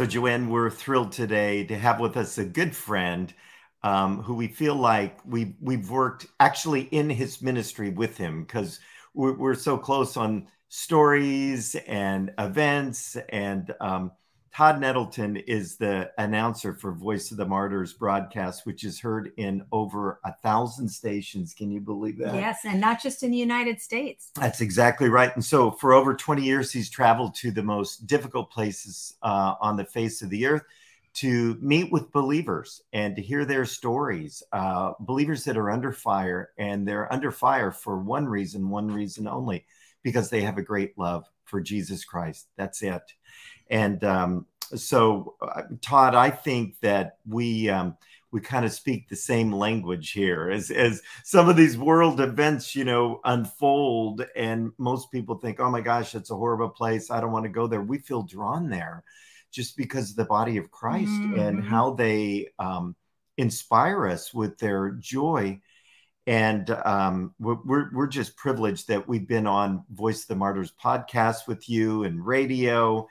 So, Joanne, we're thrilled today to have with us a good friend um, who we feel like we we've worked actually in his ministry with him because we're, we're, so close on stories and events and um, Todd Nettleton is the announcer for Voice of the Martyrs broadcast, which is heard in over a thousand stations. Can you believe that? Yes, and not just in the United States. That's exactly right. And so, for over 20 years, he's traveled to the most difficult places uh, on the face of the earth to meet with believers and to hear their stories. Uh, believers that are under fire, and they're under fire for one reason, one reason only, because they have a great love for Jesus Christ. That's it. And um, so, uh, Todd, I think that we um, we kind of speak the same language here as as some of these world events, you know, unfold, and most people think, "Oh my gosh, it's a horrible place. I don't want to go there." We feel drawn there just because of the body of Christ mm-hmm. and how they um, inspire us with their joy. And um, we're, we're just privileged that we've been on Voice of the Martyrs podcast with you and radio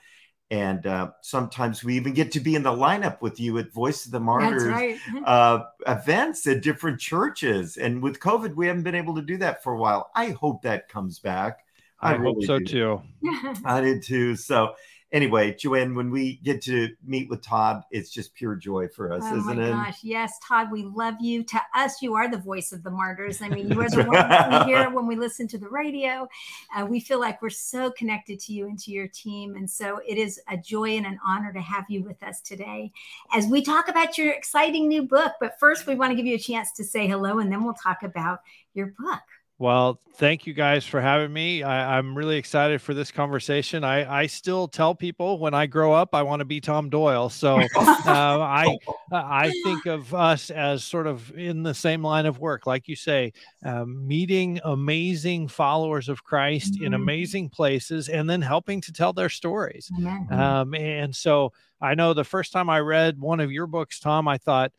and uh, sometimes we even get to be in the lineup with you at Voice of the Martyrs right. uh, events at different churches. And with COVID, we haven't been able to do that for a while. I hope that comes back. I, I really hope so do. too. I did too. So anyway, Joanne, when we get to meet with Todd, it's just pure joy for us, oh isn't it? gosh, yes, Todd, we love you. To us, you are the voice of the martyrs. I mean, you are the one we hear when we listen to the radio. Uh, we feel like we're so connected to you and to your team, and so it is a joy and an honor to have you with us today as we talk about your exciting new book. But first, we want to give you a chance to say hello, and then we'll talk about your book. Well, thank you guys for having me. I, am really excited for this conversation. I, I still tell people when I grow up, I want to be Tom Doyle. So uh, I I think of us as sort of in the same line of work, like you say, um, meeting amazing followers of Christ mm-hmm. in amazing places, and then helping to tell their stories. Mm-hmm. Um, and so I know the first time I read one of your books, Tom, I thought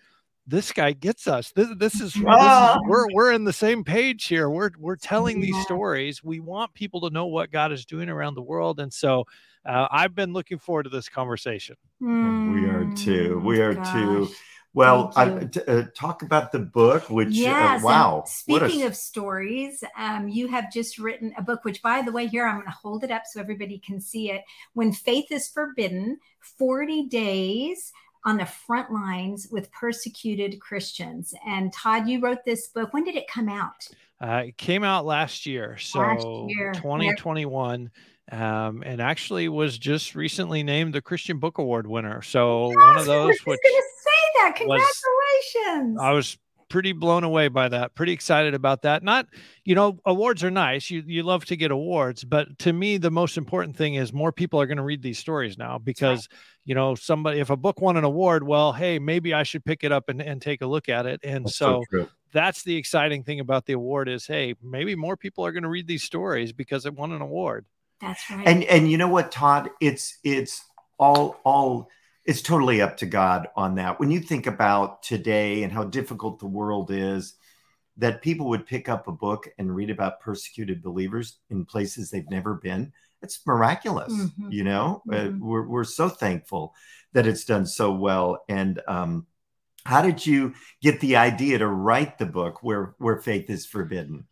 this guy gets us. This, this, is, this is, ah. we're we're in the same page here. We're we're telling these stories. We want people to know what God is doing around the world, and so uh, I've been looking forward to this conversation. Mm, we are too. We are gosh. too. Well, I, t- uh, talk about the book, which uh, yes, uh, wow. Speaking a... of stories, um, you have just written a book, which, by the way, here I'm going to hold it up so everybody can see it. When Faith is Forbidden, 40 Days on the front lines with persecuted Christians. And Todd, you wrote this book. When did it come out? Uh, it came out last year, so last year. 2021. Um, and actually was just recently named the Christian Book Award winner. So one of those. I was which going to say that. Congratulations! Was, I was pretty blown away by that. Pretty excited about that. Not, you know, awards are nice. You you love to get awards, but to me, the most important thing is more people are going to read these stories now because right. you know somebody if a book won an award, well, hey, maybe I should pick it up and, and take a look at it. And that's so. so that's the exciting thing about the award is hey maybe more people are going to read these stories because it won an award that's right and and you know what todd it's it's all all it's totally up to God on that. When you think about today and how difficult the world is, that people would pick up a book and read about persecuted believers in places they've never been, it's miraculous. Mm-hmm. You know, uh, mm-hmm. uh, we're, we're so thankful that it's done so well. And um, how did you get the idea to write the book where where faith is forbidden?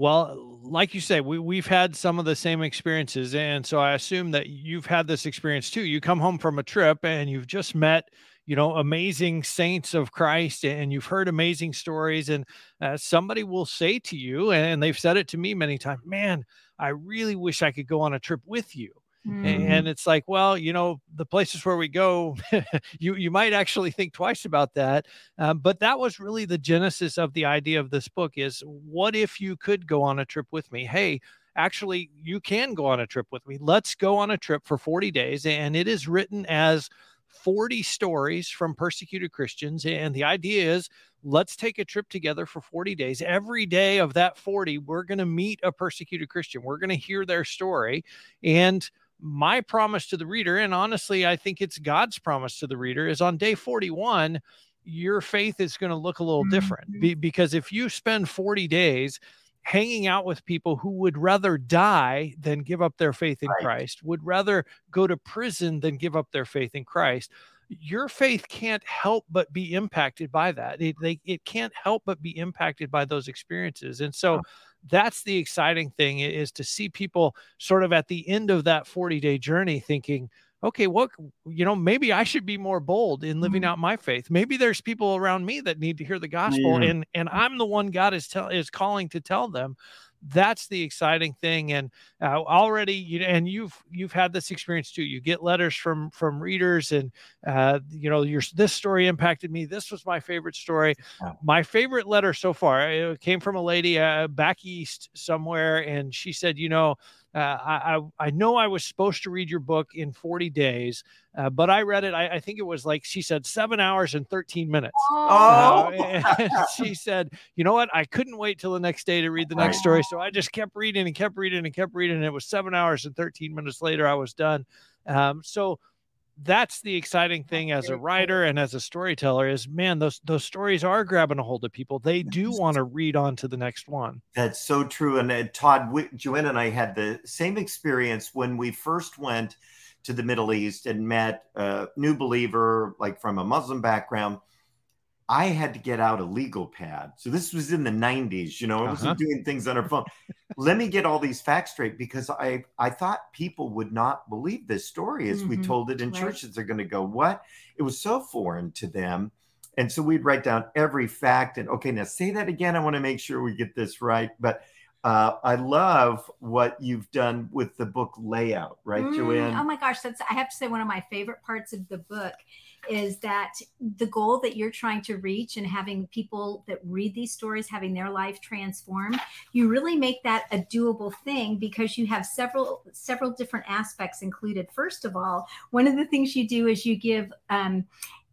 Well, like you say, we we've had some of the same experiences, and so I assume that you've had this experience too. You come home from a trip and you've just met, you know, amazing saints of Christ, and you've heard amazing stories, and uh, somebody will say to you, and they've said it to me many times, "Man, I really wish I could go on a trip with you." Mm-hmm. And it's like, well, you know, the places where we go, you you might actually think twice about that. Um, but that was really the genesis of the idea of this book: is what if you could go on a trip with me? Hey, actually, you can go on a trip with me. Let's go on a trip for 40 days, and it is written as 40 stories from persecuted Christians. And the idea is let's take a trip together for 40 days. Every day of that 40, we're going to meet a persecuted Christian. We're going to hear their story. And my promise to the reader, and honestly, I think it's God's promise to the reader, is on day 41, your faith is going to look a little different. Mm-hmm. Be- because if you spend 40 days hanging out with people who would rather die than give up their faith in right. Christ, would rather go to prison than give up their faith in Christ. Your faith can't help but be impacted by that. It, they, it can't help but be impacted by those experiences. And so, that's the exciting thing is to see people sort of at the end of that 40 day journey thinking, okay, what, you know, maybe I should be more bold in living mm-hmm. out my faith. Maybe there's people around me that need to hear the gospel yeah. and, and I'm the one God is tell is calling to tell them that's the exciting thing. And uh, already you and you've you've had this experience too. You get letters from from readers and uh, you know your this story impacted me. This was my favorite story. My favorite letter so far it came from a lady uh, back east somewhere. And she said you know uh, I, I know I was supposed to read your book in 40 days, uh, but I read it. I, I, think it was like she said seven hours and 13 minutes. Oh, uh, she said, you know what? I couldn't wait till the next day to read the next story, so I just kept reading and kept reading and kept reading. And it was seven hours and 13 minutes later I was done. Um, so that's the exciting thing as a writer and as a storyteller is man those those stories are grabbing a hold of people. They do want to read on to the next one. That's so true and uh, todd joanne and i had the same experience when we first went to the middle east and met a new believer like from a muslim background I had to get out a legal pad. So this was in the 90s, you know, I wasn't uh-huh. doing things on our phone. Let me get all these facts straight because I I thought people would not believe this story as mm-hmm. we told it in right. churches. They're going to go, "What?" It was so foreign to them. And so we'd write down every fact and okay, now say that again. I want to make sure we get this right. But uh, I love what you've done with the book layout, right, mm, Joanne? Oh my gosh, that's I have to say one of my favorite parts of the book is that the goal that you're trying to reach and having people that read these stories having their life transformed you really make that a doable thing because you have several several different aspects included. First of all one of the things you do is you give um,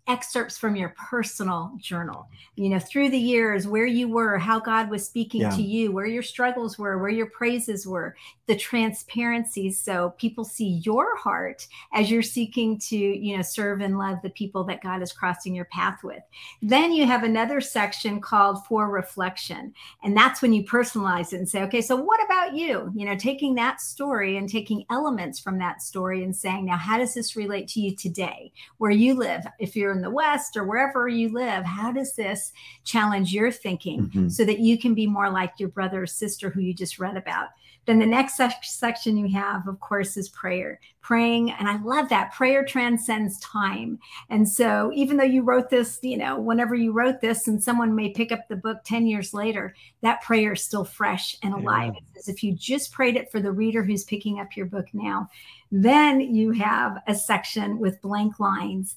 excerpts from your personal journal you know through the years where you were how god was speaking yeah. to you where your struggles were where your praises were the transparency. So people see your heart as you're seeking to you know serve and love the people that god is crossing your path with. Then you have another section called for reflection and that's when you personalize it and say okay so what about you? You know taking that story and taking elements from that story and saying now how does this relate to you today where you live if you're in the West or wherever you live, how does this challenge your thinking mm-hmm. so that you can be more like your brother or sister who you just read about? Then the next section you have, of course, is prayer. Praying, and I love that. Prayer transcends time. And so, even though you wrote this, you know, whenever you wrote this, and someone may pick up the book 10 years later, that prayer is still fresh and alive. Yeah. It's as if you just prayed it for the reader who's picking up your book now. Then you have a section with blank lines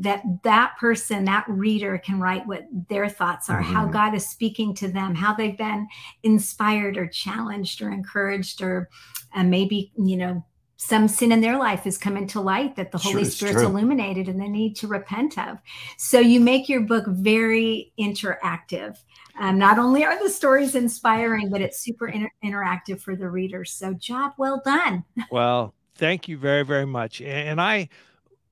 that that person, that reader can write what their thoughts are, mm-hmm. how God is speaking to them, how they've been inspired or challenged or encouraged or uh, maybe, you know, some sin in their life has come into light that the Holy Spirit's true. illuminated and they need to repent of. So you make your book very interactive. Um, not only are the stories inspiring, but it's super inter- interactive for the readers. So job well done. Well, thank you very very much. And i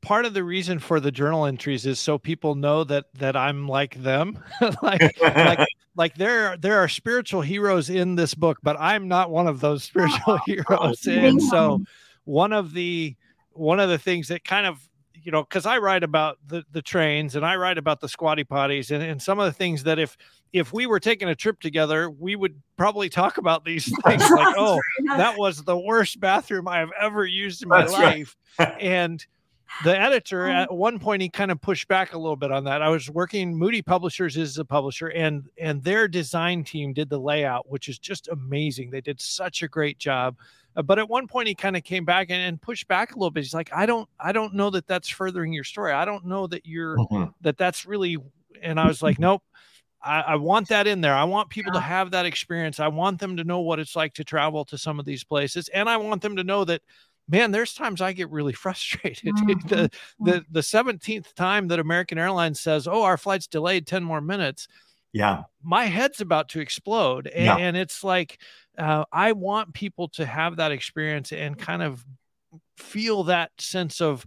part of the reason for the journal entries is so people know that that i'm like them. Like like like there there are spiritual heroes in this book but i'm not one of those spiritual oh, heroes. and so one of the one of the things that kind of you know because i write about the the trains and i write about the squatty potties and, and some of the things that if if we were taking a trip together, we would probably talk about these things like, oh, that was the worst bathroom I have ever used in my That's life. Right. and the editor at one point he kind of pushed back a little bit on that. I was working Moody Publishers is a publisher and and their design team did the layout, which is just amazing. They did such a great job. Uh, but at one point he kind of came back and, and, pushed back a little bit. He's like, I don't I don't know that that's furthering your story. I don't know that you're mm-hmm. that that's really and I was like, nope. I, I, want that in there. I want people yeah. to have that experience. I want them to know what it's like to travel to some of these places. And I want them to know that, man, there's times I get really frustrated. Mm-hmm. the, the, the 17th time that American Airlines says, oh, our flight's delayed 10 more minutes. Yeah. My head's about to explode. And, yeah. and it's like, uh, I want people to have that experience and kind of feel that sense of,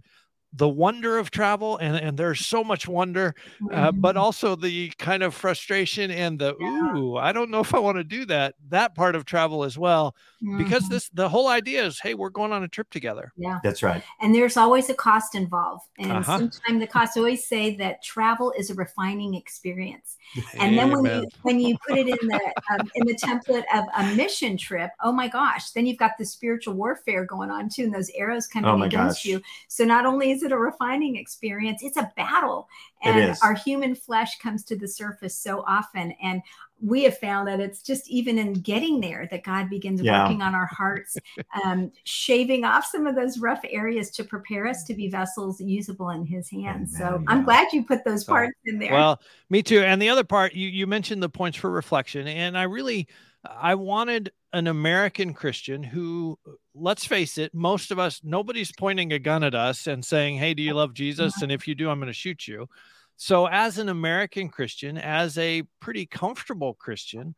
the wonder of travel and, and there's so much wonder uh, but mm-hmm. also the kind of frustration and the yeah. ooh i don't know if i want to do that that part of travel as well mm-hmm. because this the whole idea is hey we're going on a trip together yeah that's right and there's always a cost involved and uh-huh. sometimes the cost I always say that travel is a refining experience and then when you when you put it in the um, in the template of a mission trip oh my gosh then you've got the spiritual warfare going on too and those arrows coming oh against gosh. you so not only is is it a refining experience? It's a battle. And our human flesh comes to the surface so often. And we have found that it's just even in getting there that God begins yeah. working on our hearts, um, shaving off some of those rough areas to prepare us to be vessels usable in His hands. Amen. So I'm glad you put those parts in there. Well, me too. And the other part, you you mentioned the points for reflection, and I really I wanted an American Christian who, let's face it, most of us, nobody's pointing a gun at us and saying, Hey, do you love Jesus? And if you do, I'm going to shoot you. So, as an American Christian, as a pretty comfortable Christian,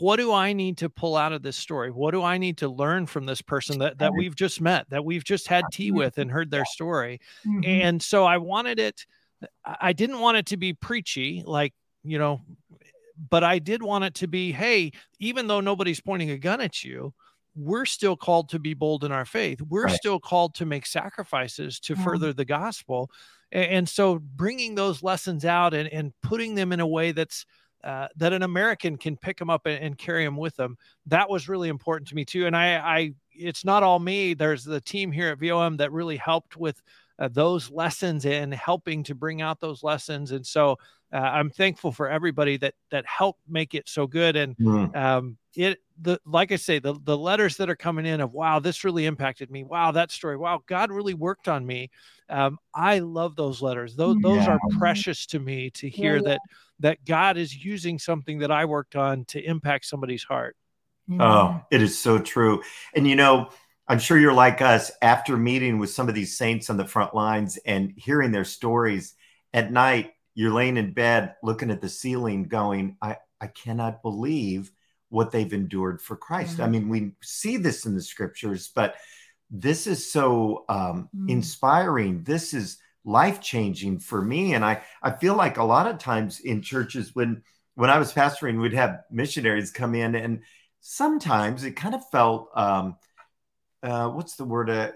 what do I need to pull out of this story? What do I need to learn from this person that, that we've just met, that we've just had tea with and heard their story? Mm-hmm. And so I wanted it, I didn't want it to be preachy, like, you know, but I did want it to be, hey, even though nobody's pointing a gun at you, we're still called to be bold in our faith. We're right. still called to make sacrifices to mm-hmm. further the gospel. And, and, so bringing those lessons out and, and putting them in a way that's uh, that an American can pick them up and, and, carry them with them. That was really important to me too. And I, I, it's not all me. There's the team here at VOM that really helped with uh, those lessons and helping to bring out those lessons. And so uh, I'm thankful for everybody that that helped make it so good. And mm. um, it the like I say, the the letters that are coming in of wow, this really impacted me. Wow, that story. Wow, God really worked on me. Um, I love those letters. Those those are precious to me to hear yeah, yeah. that that God is using something that I worked on to impact somebody's heart. Oh, it is so true. And you know, I'm sure you're like us after meeting with some of these saints on the front lines and hearing their stories at night you're laying in bed looking at the ceiling going i i cannot believe what they've endured for christ mm-hmm. i mean we see this in the scriptures but this is so um, mm-hmm. inspiring this is life changing for me and i i feel like a lot of times in churches when when i was pastoring we'd have missionaries come in and sometimes it kind of felt um, uh, what's the word? Uh,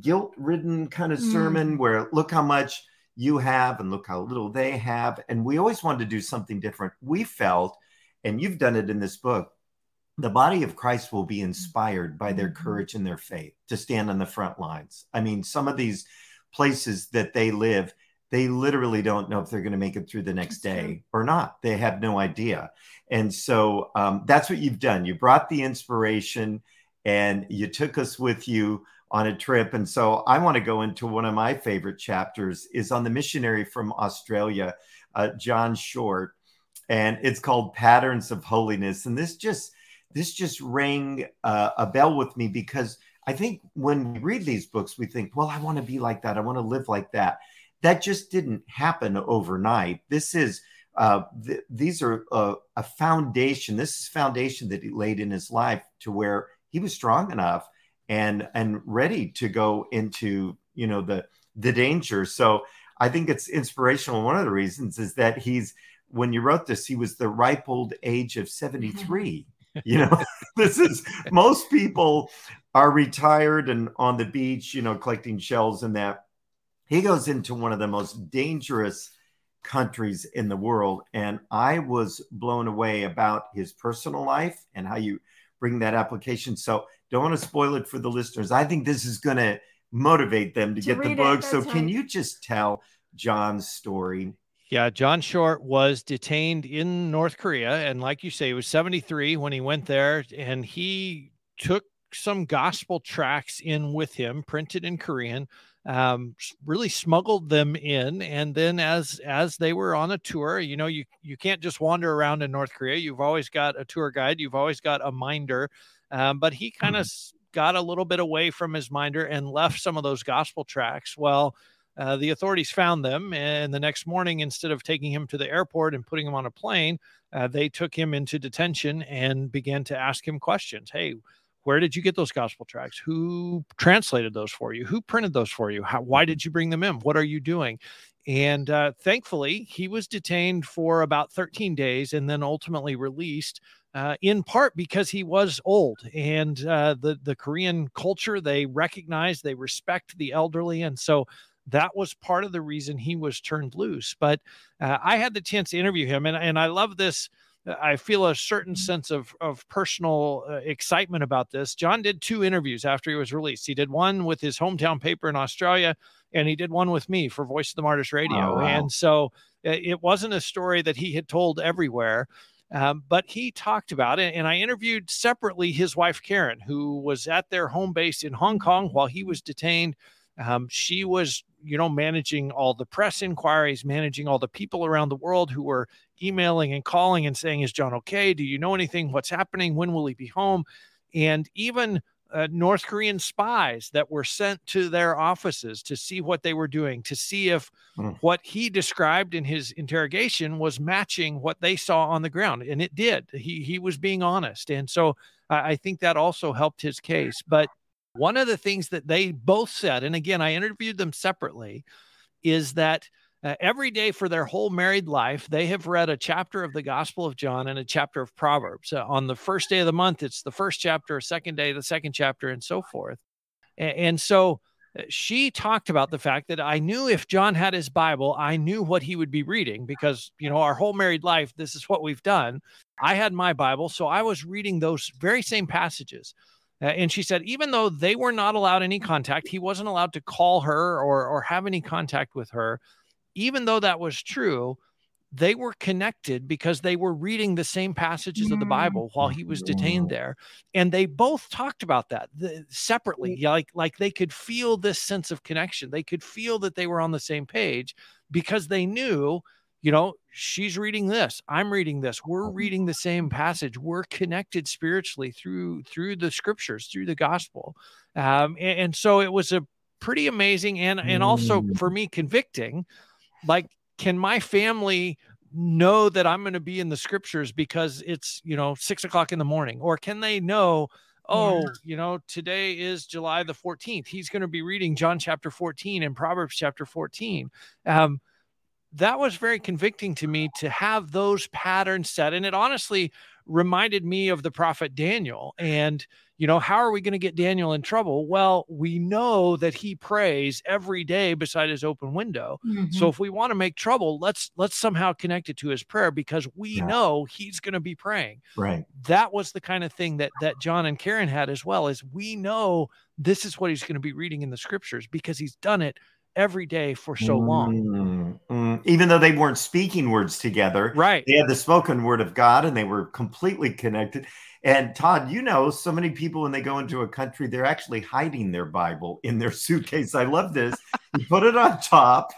guilt ridden kind of mm. sermon where look how much you have and look how little they have. And we always wanted to do something different. We felt, and you've done it in this book, the body of Christ will be inspired by their mm-hmm. courage and their faith to stand on the front lines. I mean, some of these places that they live, they literally don't know if they're going to make it through the next day or not. They have no idea. And so um, that's what you've done. You brought the inspiration and you took us with you on a trip. And so I want to go into one of my favorite chapters is on the missionary from Australia, uh, John Short, and it's called Patterns of Holiness. And this just this just rang uh, a bell with me because I think when we read these books, we think, well, I want to be like that. I want to live like that. That just didn't happen overnight. This is uh, th- these are a, a foundation. This is foundation that he laid in his life to where he was strong enough and and ready to go into you know the the danger. So i think it's inspirational. One of the reasons is that he's when you wrote this he was the ripe old age of 73 you know this is most people are retired and on the beach you know collecting shells and that. He goes into one of the most dangerous countries in the world and i was blown away about his personal life and how you bring that application so don't want to spoil it for the listeners. I think this is going to motivate them to, to get the book. so, right. can you just tell John's story? Yeah, John Short was detained in North Korea. And like you say, he was 73 when he went there, and he took some gospel tracts in with him, printed in Korean. Um, really smuggled them in, and then as as they were on a tour, you know, you you can't just wander around in North Korea. You've always got a tour guide. You've always got a minder um, but he kind of mm-hmm. got a little bit away from his minder and left some of those gospel tracts. Well, uh, the authorities found them, and the next morning, instead of taking him to the airport and putting him on a plane, uh, they took him into detention and began to ask him questions. Hey, where did you get those gospel tracts? Who translated those for you? Who printed those for you? How, why did you bring them in? What are you doing? And uh, thankfully, he was detained for about 13 days and then ultimately released. Uh, in part because he was old and uh, the the Korean culture they recognize they respect the elderly and so that was part of the reason he was turned loose. But uh, I had the chance to interview him, and, and I love this I feel a certain mm-hmm. sense of of personal uh, excitement about this. John did two interviews after he was released. He did one with his hometown paper in Australia, and he did one with me for Voice of the Martyrs Radio. Oh, wow. And so it wasn't a story that he had told everywhere. Um, but he talked about it, and I interviewed separately his wife Karen, who was at their home base in Hong Kong while he was detained. Um, she was, you know, managing all the press inquiries, managing all the people around the world who were emailing and calling and saying, Is John okay? Do you know anything? What's happening? When will he be home? And even uh, North Korean spies that were sent to their offices to see what they were doing, to see if mm. what he described in his interrogation was matching what they saw on the ground. And it did. He, he was being honest. And so uh, I think that also helped his case. But one of the things that they both said, and again, I interviewed them separately, is that uh, every day for their whole married life, they have read a chapter of the Gospel of John and a chapter of Proverbs. Uh, on the first day of the month, it's the first chapter, second day, the second chapter, and so forth. And, and so uh, she talked about the fact that I knew if John had his Bible, I knew what he would be reading because, you know, our whole married life, this is what we've done. I had my Bible, so I was reading those very same passages. Uh, and she said, even though they were not allowed any contact, he wasn't allowed to call her or, or have any contact with her even though that was true, they were connected because they were reading the same passages of the Bible while he was detained there, and they both talked about that the, separately. Like like they could feel this sense of connection. They could feel that they were on the same page because they knew, you know, she's reading this, I'm reading this, we're reading the same passage. We're connected spiritually through through the scriptures, through the gospel, um, and, and so it was a pretty amazing and and also mm. for me convicting like can my family know that i'm going to be in the scriptures because it's you know six o'clock in the morning? Or can they know oh yeah. you know today is july the 14th he's going to be reading john chapter 14 and proverbs chapter 14 um, that was very convicting to me to have those patterns set. And it honestly reminded me of the prophet daniel and you know, how are we going to get Daniel in trouble? Well, we know that he prays every day beside his open window. Mm-hmm. So if we want to make trouble, let's let's somehow connect it to his prayer because we yeah. know he's going to be praying. Right. That was the kind of thing that that John and Karen had as well is we know this is what he's going to be reading in the scriptures because he's done it every day for so long. Mm, Even though they weren't speaking words together, right? They had the spoken word of God and they were completely connected. And Todd, you know, so many people when they go into a country, they're actually hiding their Bible in their suitcase. I love this. you put it on top.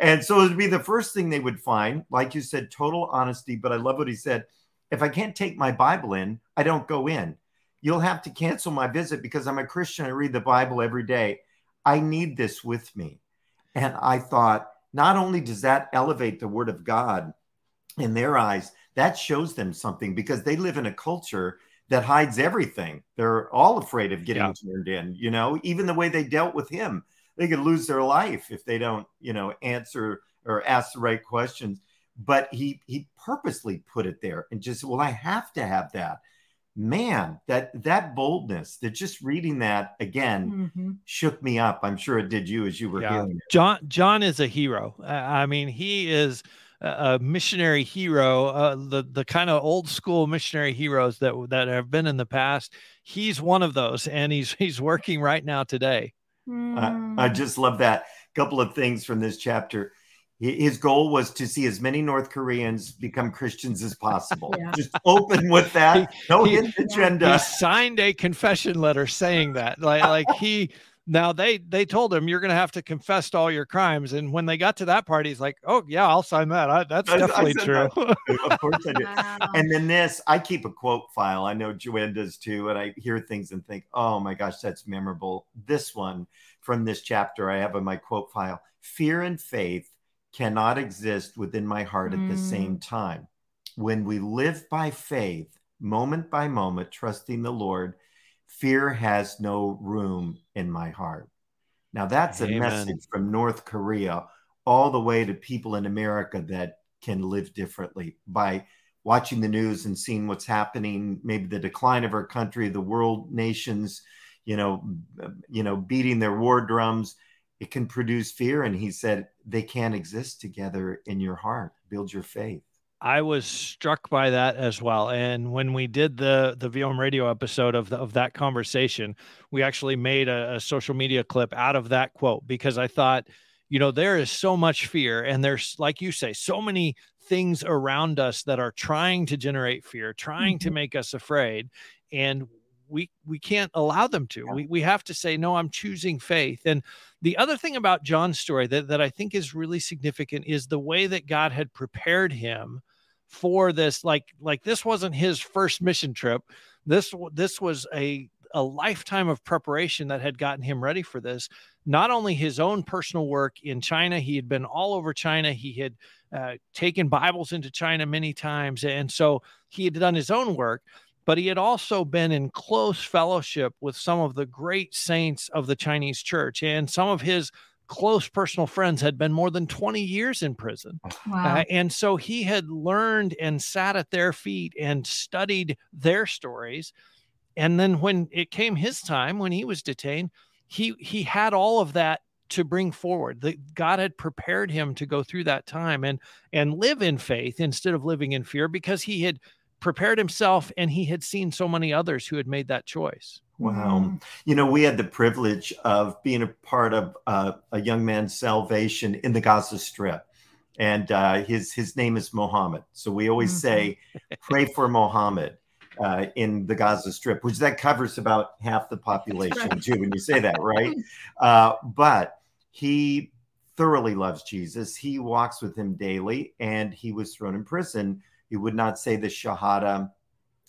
And so it would be the first thing they would find. Like you said, total honesty. But I love what he said. If I can't take my Bible in, I don't go in. You'll have to cancel my visit because I'm a Christian. I read the Bible every day. I need this with me. And I thought, not only does that elevate the word of God in their eyes, that shows them something because they live in a culture that hides everything. They're all afraid of getting yeah. turned in, you know, even the way they dealt with him. They could lose their life if they don't, you know, answer or ask the right questions. But he he purposely put it there and just, well, I have to have that. Man, that that boldness, that just reading that again mm-hmm. shook me up. I'm sure it did you as you were yeah. hearing it. John John is a hero. I mean, he is a missionary hero, uh, the the kind of old school missionary heroes that that have been in the past. He's one of those, and he's he's working right now today. Mm. I just love that. Couple of things from this chapter. His goal was to see as many North Koreans become Christians as possible. Yeah. Just open with that. No he, agenda. He signed a confession letter saying that. Like, like he now they they told him you're going to have to confess to all your crimes, and when they got to that part, he's like, "Oh yeah, I'll sign that. I, that's I, definitely I true." That. of course I do. Wow. And then this, I keep a quote file. I know Joanne does too, and I hear things and think, "Oh my gosh, that's memorable." This one from this chapter I have in my quote file: "Fear and faith cannot exist within my heart mm. at the same mm. time. When we live by faith, moment by moment, trusting the Lord." fear has no room in my heart. Now, that's Amen. a message from North Korea all the way to people in America that can live differently by watching the news and seeing what's happening, maybe the decline of our country, the world nations, you know, you know, beating their war drums. It can produce fear. And he said they can't exist together in your heart. Build your faith. I was struck by that as well. And when we did the the VOM radio episode of the, of that conversation, we actually made a, a social media clip out of that quote because I thought, you know, there is so much fear, and there's like you say, so many things around us that are trying to generate fear, trying mm-hmm. to make us afraid, and we we can't allow them to. We we have to say no. I'm choosing faith. And the other thing about John's story that that I think is really significant is the way that God had prepared him for this like like this wasn't his first mission trip this this was a a lifetime of preparation that had gotten him ready for this not only his own personal work in china he had been all over china he had uh, taken bibles into china many times and so he had done his own work but he had also been in close fellowship with some of the great saints of the chinese church and some of his close personal friends had been more than 20 years in prison. Wow. Uh, and so he had learned and sat at their feet and studied their stories. And then when it came his time, when he was detained, he he had all of that to bring forward. That God had prepared him to go through that time and and live in faith instead of living in fear because he had prepared himself and he had seen so many others who had made that choice. Wow. You know, we had the privilege of being a part of uh, a young man's salvation in the Gaza Strip. And uh, his his name is Mohammed. So we always mm-hmm. say, pray for Mohammed uh, in the Gaza Strip, which that covers about half the population too. When you say that, right? Uh, but he thoroughly loves Jesus. He walks with him daily, and he was thrown in prison. He would not say the Shahada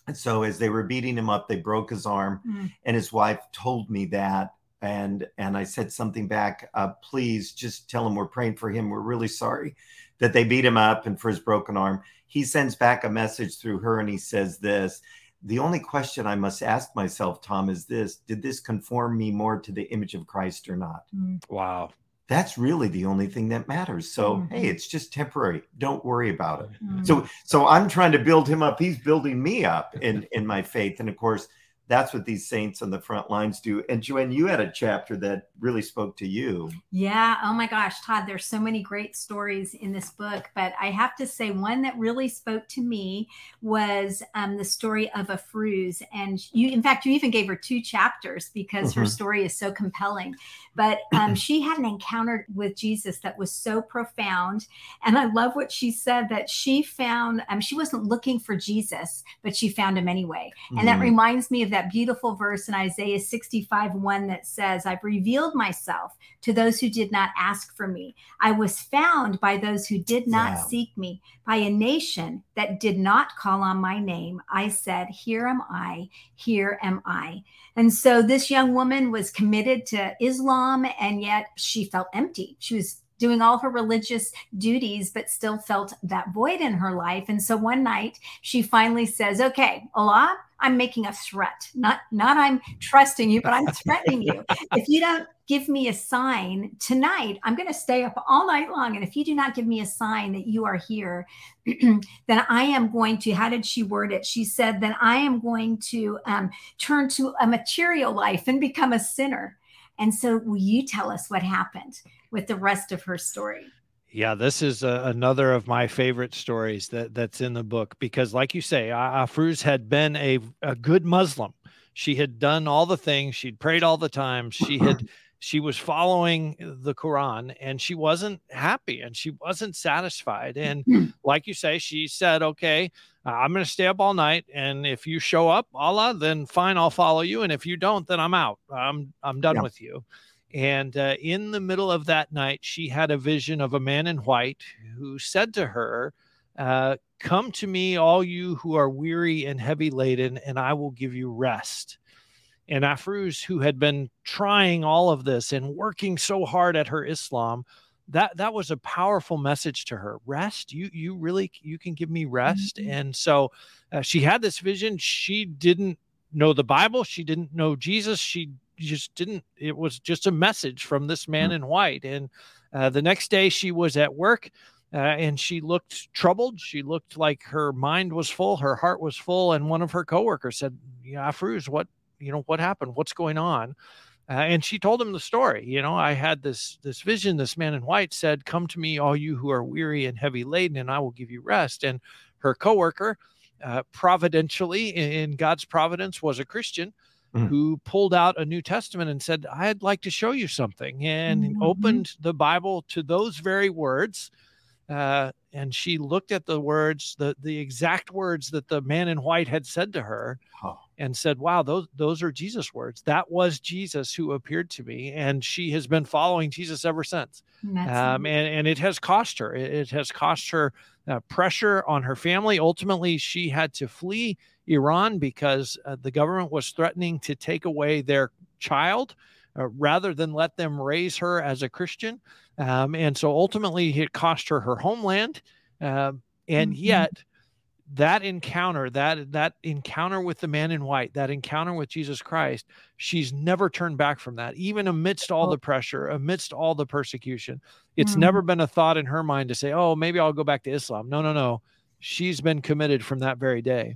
and so as they were beating him up, they broke his arm, mm. and his wife told me that. And and I said something back, uh, please just tell him we're praying for him. We're really sorry that they beat him up and for his broken arm. He sends back a message through her and he says this. The only question I must ask myself, Tom, is this Did this conform me more to the image of Christ or not? Mm. Wow that's really the only thing that matters. So mm-hmm. hey it's just temporary. Don't worry about it. Mm-hmm. so so i'm trying to build him up. He's building me up in in my faith. And of course that's what these saints on the front lines do. And Joanne, you had a chapter that really spoke to you. Yeah. Oh my gosh, Todd, there's so many great stories in this book, but I have to say one that really spoke to me was um, the story of Afrouz. And you, in fact, you even gave her two chapters because mm-hmm. her story is so compelling. But um, she had an encounter with Jesus that was so profound. And I love what she said that she found, um, she wasn't looking for Jesus, but she found him anyway. And mm-hmm. that reminds me of that that beautiful verse in Isaiah 65 1 that says, I've revealed myself to those who did not ask for me. I was found by those who did not wow. seek me, by a nation that did not call on my name. I said, Here am I, here am I. And so this young woman was committed to Islam, and yet she felt empty. She was doing all her religious duties, but still felt that void in her life. And so one night she finally says, Okay, Allah, I'm making a threat. Not not I'm trusting you, but I'm threatening you. If you don't give me a sign tonight, I'm going to stay up all night long. And if you do not give me a sign that you are here, then I am going to. How did she word it? She said, "Then I am going to um, turn to a material life and become a sinner." And so, will you tell us what happened with the rest of her story? Yeah, this is a, another of my favorite stories that that's in the book because, like you say, Afrouz had been a, a good Muslim. She had done all the things. She'd prayed all the time. She had she was following the Quran, and she wasn't happy and she wasn't satisfied. And like you say, she said, "Okay, I'm going to stay up all night, and if you show up, Allah, then fine, I'll follow you. And if you don't, then I'm out. I'm I'm done yeah. with you." And uh, in the middle of that night, she had a vision of a man in white who said to her, uh, Come to me, all you who are weary and heavy laden, and I will give you rest. And Afrouz, who had been trying all of this and working so hard at her Islam, that that was a powerful message to her. Rest, you you really you can give me rest. Mm-hmm. And so uh, she had this vision. She didn't know the Bible. She didn't know Jesus. She just didn't. It was just a message from this man mm-hmm. in white. And uh, the next day, she was at work. Uh, and she looked troubled. She looked like her mind was full, her heart was full. And one of her coworkers said, "Yeah, Fruz, what you know, what happened? What's going on?" Uh, and she told him the story. You know, I had this this vision. This man in white said, "Come to me, all you who are weary and heavy laden, and I will give you rest." And her coworker, uh, providentially in God's providence, was a Christian. Mm. Who pulled out a New Testament and said, I'd like to show you something, and mm-hmm. opened the Bible to those very words. Uh, and she looked at the words, the the exact words that the man in white had said to her, oh and said, "Wow, those those are Jesus words. That was Jesus who appeared to me." And she has been following Jesus ever since. Um, and and it has cost her. It, it has cost her uh, pressure on her family. Ultimately, she had to flee Iran because uh, the government was threatening to take away their child. Uh, rather than let them raise her as a Christian. Um, and so ultimately, it cost her her homeland. Um, and mm-hmm. yet, that encounter that that encounter with the man in white that encounter with jesus christ she's never turned back from that even amidst all the pressure amidst all the persecution it's mm. never been a thought in her mind to say oh maybe i'll go back to islam no no no she's been committed from that very day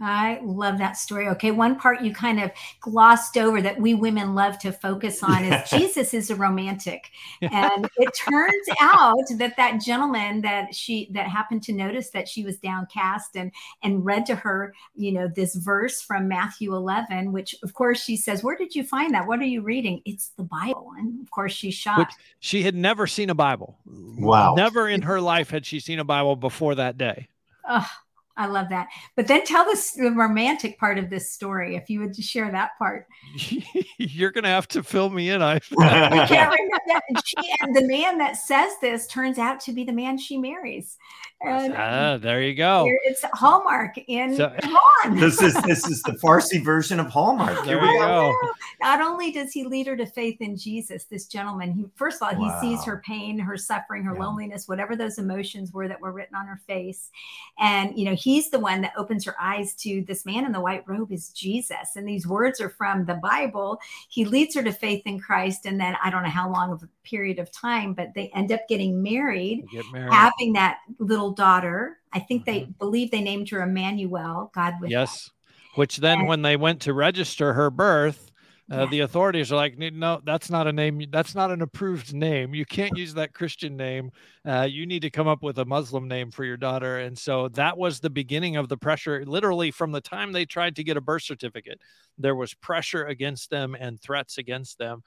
I love that story. Okay, one part you kind of glossed over that we women love to focus on is Jesus is a romantic, and it turns out that that gentleman that she that happened to notice that she was downcast and and read to her, you know, this verse from Matthew 11, which of course she says, "Where did you find that? What are you reading?" It's the Bible, and of course she's shocked. Which she had never seen a Bible. Wow, never in her life had she seen a Bible before that day. Oh, I love that. But then tell us the romantic part of this story, if you would share that part. You're going to have to fill me in. I can't remember that. And, she, and the man that says this turns out to be the man she marries. And ah, there you go. It's Hallmark in so, This is this is the Farsi version of Hallmark. There we go. Not only does he lead her to faith in Jesus, this gentleman, he first of all, wow. he sees her pain, her suffering, her yeah. loneliness, whatever those emotions were that were written on her face. And you know, he's the one that opens her eyes to this man in the white robe is Jesus. And these words are from the Bible. He leads her to faith in Christ. And then I don't know how long of a period of time, but they end up getting married, get married. having that little daughter. I think mm-hmm. they believe they named her Emmanuel, God with Yes. Which then, and, when they went to register her birth, uh, yeah. the authorities are like, no, that's not a name. That's not an approved name. You can't use that Christian name. Uh, you need to come up with a Muslim name for your daughter. And so that was the beginning of the pressure. Literally, from the time they tried to get a birth certificate, there was pressure against them and threats against them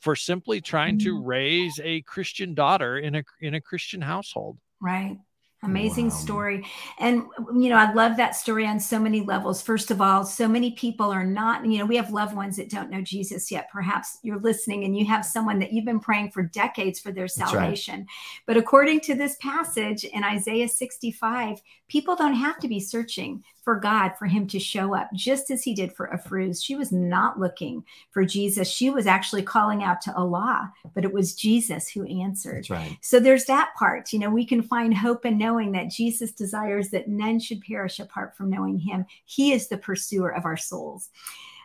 for simply trying to mm-hmm. raise a Christian daughter in a in a Christian household. Right. Amazing wow. story. And, you know, I love that story on so many levels. First of all, so many people are not, you know, we have loved ones that don't know Jesus yet. Perhaps you're listening and you have someone that you've been praying for decades for their salvation. Right. But according to this passage in Isaiah 65, people don't have to be searching for God for him to show up, just as he did for Afrouz. She was not looking for Jesus. She was actually calling out to Allah, but it was Jesus who answered. Right. So there's that part. You know, we can find hope in knowing that Jesus desires that none should perish apart from knowing him. He is the pursuer of our souls.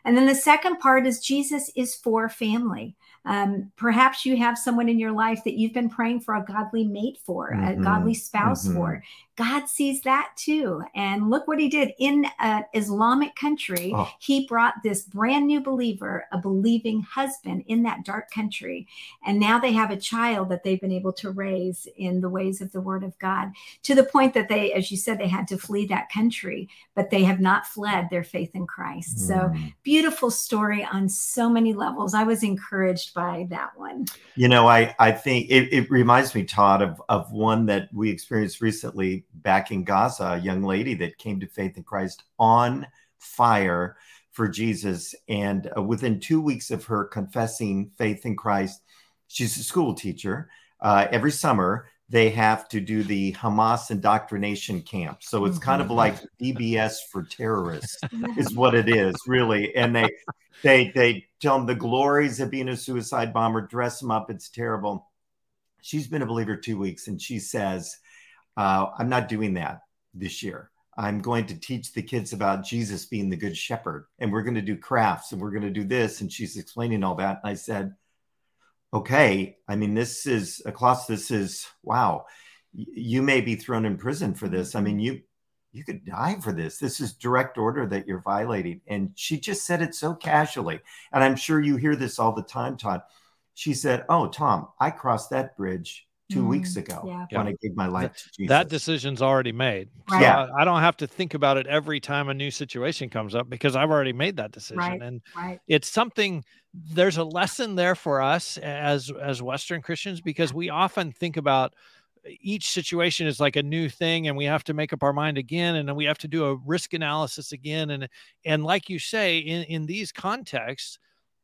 And then the second part is Jesus is for family. Um, perhaps you have someone in your life that you've been praying for a godly mate for, mm-hmm. a godly spouse mm-hmm. for. God sees that too. And look what he did in an Islamic country. Oh. He brought this brand new believer, a believing husband in that dark country. And now they have a child that they've been able to raise in the ways of the word of God to the point that they, as you said, they had to flee that country, but they have not fled their faith in Christ. Mm. So beautiful story on so many levels. I was encouraged by that one. You know, I, I think it, it reminds me, Todd, of, of one that we experienced recently back in Gaza, a young lady that came to faith in Christ on fire for Jesus. And uh, within two weeks of her confessing faith in Christ, she's a school teacher. Uh, every summer, they have to do the Hamas indoctrination camp. So it's kind of mm-hmm. like VBS for terrorists, is what it is, really. And they they they tell them the glories of being a suicide bomber, dress them up. It's terrible. She's been a believer two weeks, and she says, uh, I'm not doing that this year. I'm going to teach the kids about Jesus being the good shepherd, and we're going to do crafts and we're going to do this. And she's explaining all that. And I said, okay, I mean, this is a class, this is wow. You may be thrown in prison for this. I mean, you you could die for this. This is direct order that you're violating. And she just said it so casually. And I'm sure you hear this all the time, Todd. She said, Oh, Tom, I crossed that bridge two mm, weeks ago yeah. when I gave my life to Jesus. That decision's already made. Right. Yeah. I, I, don't have to think about it every time a new situation comes up because I've already made that decision. Right. And right. it's something there's a lesson there for us as as Western Christians because we often think about each situation is like a new thing and we have to make up our mind again and then we have to do a risk analysis again and and like you say in in these contexts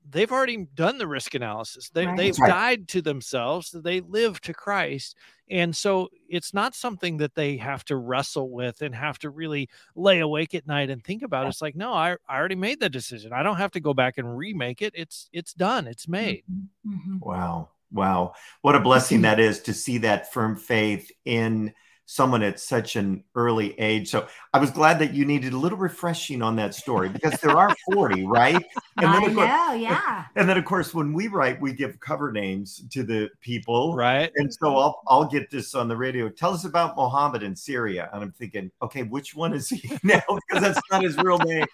they've already done the risk analysis they, right. they've right. died to themselves they live to christ and so it's not something that they have to wrestle with and have to really lay awake at night and think about it's like no I, I already made the decision i don't have to go back and remake it it's it's done it's made mm-hmm. mm-hmm. wow Wow. What a blessing that is to see that firm faith in someone at such an early age. So I was glad that you needed a little refreshing on that story because there are 40, right? And then, I course, know, yeah. And then of course, when we write, we give cover names to the people. Right. And so I'll I'll get this on the radio. Tell us about Mohammed in Syria. And I'm thinking, okay, which one is he now? because that's not his real name.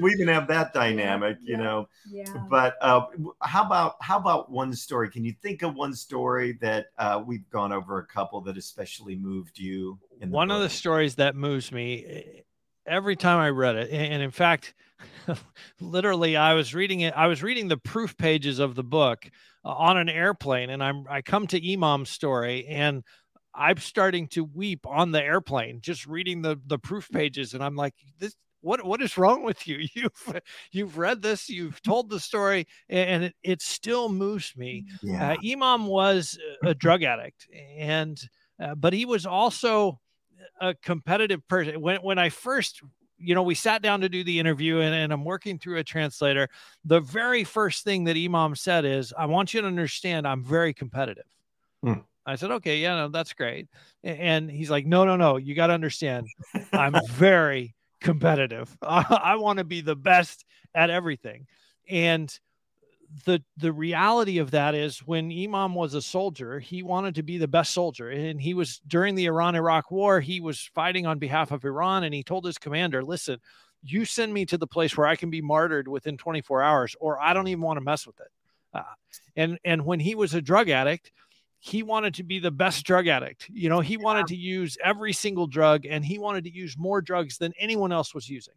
We even have that dynamic, yeah, you know. Yeah. But uh, how about how about one story? Can you think of one story that uh, we've gone over a couple that especially moved you? One book. of the stories that moves me eh, every time I read it, and in fact, literally, I was reading it. I was reading the proof pages of the book uh, on an airplane, and I'm I come to Imam's story, and I'm starting to weep on the airplane, just reading the the proof pages, and I'm like, this what what is wrong with you you've you've read this you've told the story and it, it still moves me yeah. uh, imam was a drug addict and uh, but he was also a competitive person. When when I first, you know, we sat down to do the interview, and, and I'm working through a translator. The very first thing that Imam said is, "I want you to understand, I'm very competitive." Hmm. I said, "Okay, yeah, no, that's great." And he's like, "No, no, no, you got to understand, I'm very competitive. I, I want to be the best at everything." And the the reality of that is when Imam was a soldier, he wanted to be the best soldier. And he was during the Iran Iraq war, he was fighting on behalf of Iran. And he told his commander, listen, you send me to the place where I can be martyred within 24 hours, or I don't even want to mess with it. Uh, and and when he was a drug addict, he wanted to be the best drug addict. You know, he wanted to use every single drug and he wanted to use more drugs than anyone else was using.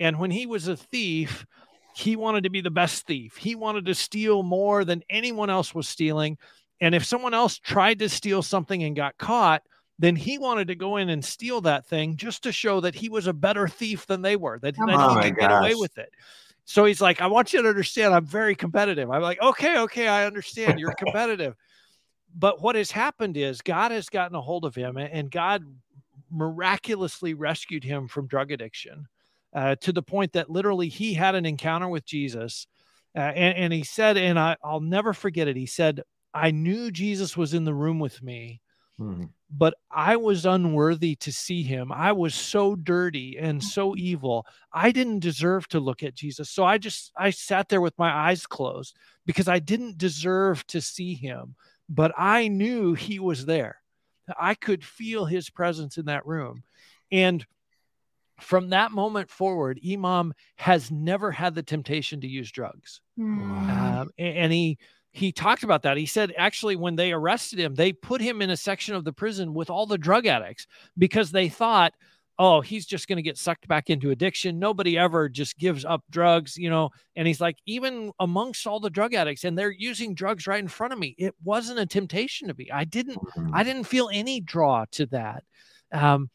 And when he was a thief, he wanted to be the best thief. He wanted to steal more than anyone else was stealing. And if someone else tried to steal something and got caught, then he wanted to go in and steal that thing just to show that he was a better thief than they were, that, that oh he could gosh. get away with it. So he's like, I want you to understand I'm very competitive. I'm like, okay, okay, I understand you're competitive. but what has happened is God has gotten a hold of him and God miraculously rescued him from drug addiction uh, to the point that literally he had an encounter with Jesus. Uh, and, and, he said, and I, will never forget it. He said, I knew Jesus was in the room with me, hmm. but I was unworthy to see him. I was so dirty and so evil. I didn't deserve to look at Jesus. So I just, I sat there with my eyes closed because I didn't deserve to see him, but I knew he was there. I could feel his presence in that room. And from that moment forward, Imam has never had the temptation to use drugs. Mm. Um, and he he talked about that. He said actually when they arrested him, they put him in a section of the prison with all the drug addicts because they thought, oh, he's just going to get sucked back into addiction. Nobody ever just gives up drugs, you know. And he's like, even amongst all the drug addicts, and they're using drugs right in front of me, it wasn't a temptation to me. I didn't. I didn't feel any draw to that. Um,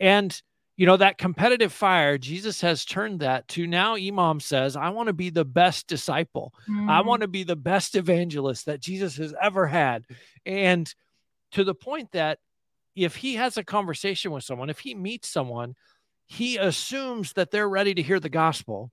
and you know that competitive fire jesus has turned that to now imam says i want to be the best disciple. Mm. i want to be the best evangelist that jesus has ever had. And to the point that if he has a conversation with someone if he meets someone he assumes that they're ready to hear the gospel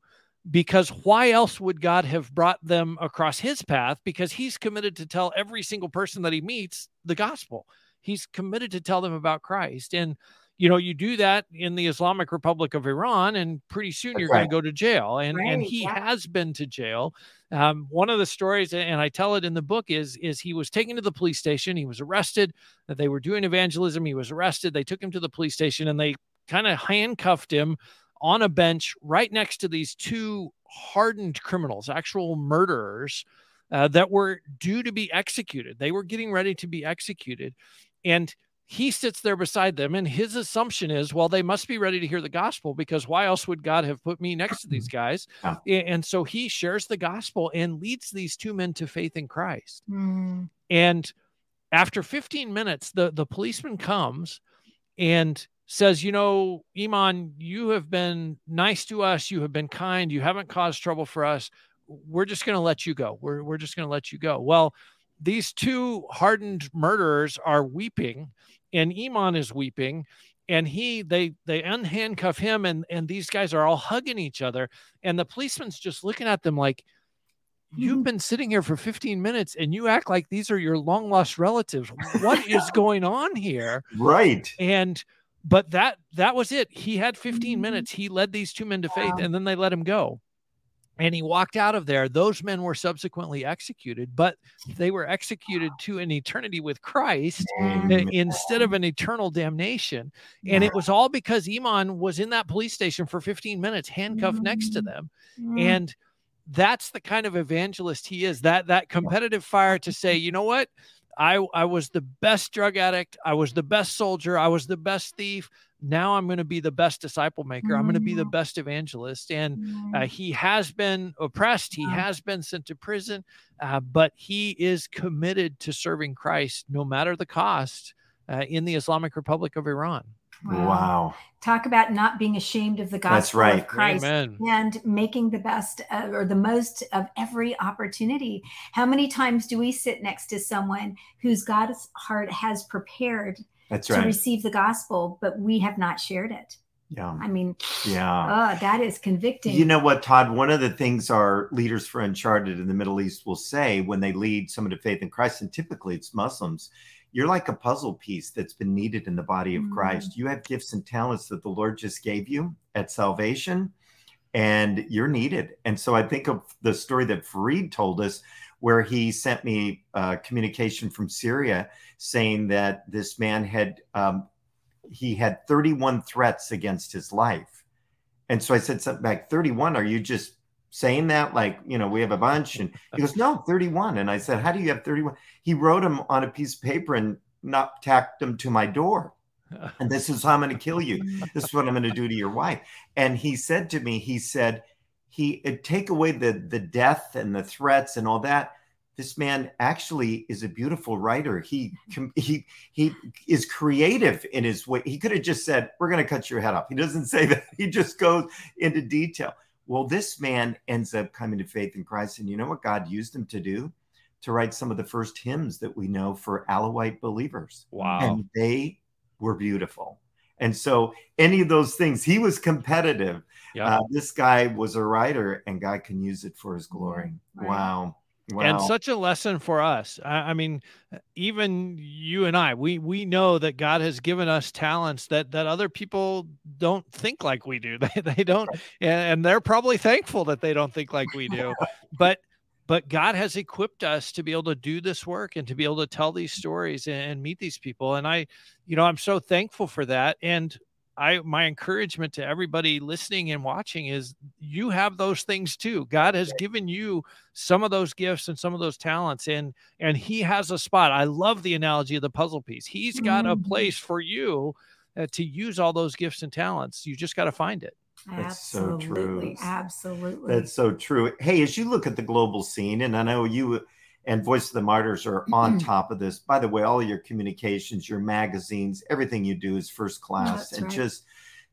because why else would god have brought them across his path? Because he's committed to tell every single person that he meets the gospel. He's committed to tell them about christ. And you know, you do that in the Islamic Republic of Iran, and pretty soon you're right. going to go to jail. And right, and he yeah. has been to jail. Um, one of the stories, and I tell it in the book, is is he was taken to the police station. He was arrested. That They were doing evangelism. He was arrested. They took him to the police station, and they kind of handcuffed him on a bench right next to these two hardened criminals, actual murderers uh, that were due to be executed. They were getting ready to be executed. And he sits there beside them. And his assumption is, well, they must be ready to hear the gospel because why else would God have put me next to these guys? Yeah. And so he shares the gospel and leads these two men to faith in Christ. Mm. And after 15 minutes, the, the policeman comes and says, You know, Iman, you have been nice to us. You have been kind. You haven't caused trouble for us. We're just going to let you go. We're, we're just going to let you go. Well, these two hardened murderers are weeping, and Iman is weeping. And he, they, they unhandcuff him, and and these guys are all hugging each other, and the policeman's just looking at them like, you've mm-hmm. been sitting here for 15 minutes and you act like these are your long lost relatives what is going on here right and but that that was it he had 15 mm-hmm. minutes he led these two men to faith and then they let him go and he walked out of there those men were subsequently executed but they were executed to an eternity with christ Amen. instead of an eternal damnation and it was all because iman was in that police station for 15 minutes handcuffed next to them mm-hmm. and that's the kind of evangelist he is that that competitive fire to say you know what I I was the best drug addict. I was the best soldier. I was the best thief. Now I'm going to be the best disciple maker. I'm going to be the mm. best evangelist. And uh, mm-hmm. he has been oppressed. He has been sent to prison, uh, but he is committed to serving Christ no matter the cost uh, in the Islamic Republic of Iran. Wow. wow. Talk about not being ashamed of the gospel That's right. of Christ Amen. and making the best of, or the most of every opportunity. How many times do we sit next to someone whose God's heart has prepared That's to receive the gospel, but we have not shared it? Yeah. I mean, yeah. Oh, that is convicting. You know what, Todd? One of the things our leaders for Uncharted in the Middle East will say when they lead someone to faith in Christ, and typically it's Muslims, you're like a puzzle piece that's been needed in the body of mm-hmm. Christ. You have gifts and talents that the Lord just gave you at salvation, and you're needed. And so I think of the story that Farid told us, where he sent me a communication from Syria saying that this man had um, he had 31 threats against his life. And so I said something back, 31, are you just saying that? Like you know we have a bunch? And he goes no 31 and i said how do you have 31 he wrote them on a piece of paper and not tacked them to my door. And this is how i'm going to kill you. This is what i'm going to do to your wife. And he said to me he said he uh, take away the the death and the threats and all that this man actually is a beautiful writer he mm-hmm. he he is creative in his way he could have just said we're going to cut your head off he doesn't say that he just goes into detail well, this man ends up coming to faith in Christ. And you know what God used him to do? To write some of the first hymns that we know for Alawite believers. Wow. And they were beautiful. And so, any of those things, he was competitive. Uh, this guy was a writer, and God can use it for his glory. Right. Wow. Wow. And such a lesson for us. I, I, mean, even you and I, we we know that God has given us talents that that other people don't think like we do. They they don't, and they're probably thankful that they don't think like we do. but but God has equipped us to be able to do this work and to be able to tell these stories and, meet these people. And I, you know, I'm so thankful for that. And I my encouragement to everybody listening and watching is you have those things too. God has given you some of those gifts and some of those talents and and he has a spot. I love the analogy of the puzzle piece. He's got a mm-hmm. place for you uh, to use all those gifts and talents. You just got to find it. That's absolutely, so true. Absolutely. That's so true. Hey, as you look at the global scene and I know you and Voice of the Martyrs are on mm-hmm. top of this. By the way, all your communications, your magazines, everything you do is first class, That's and right. just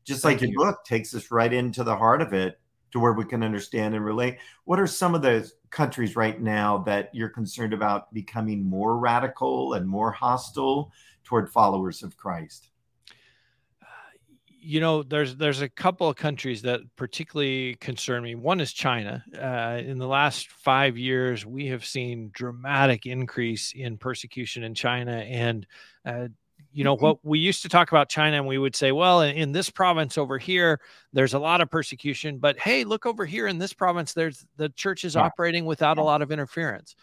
just Thank like your book takes us right into the heart of it to where we can understand and relate. What are some of the countries right now that you're concerned about becoming more radical and more hostile toward followers of Christ? You know there's there's a couple of countries that particularly concern me. One is china. Uh, in the last five years we have seen dramatic increase in persecution in china and uh, you know what we used to talk about china and we would say well in, in, this province over here there's a lot of persecution but hey look over here in this province there's the church is yeah. operating without yeah. a lot of interference.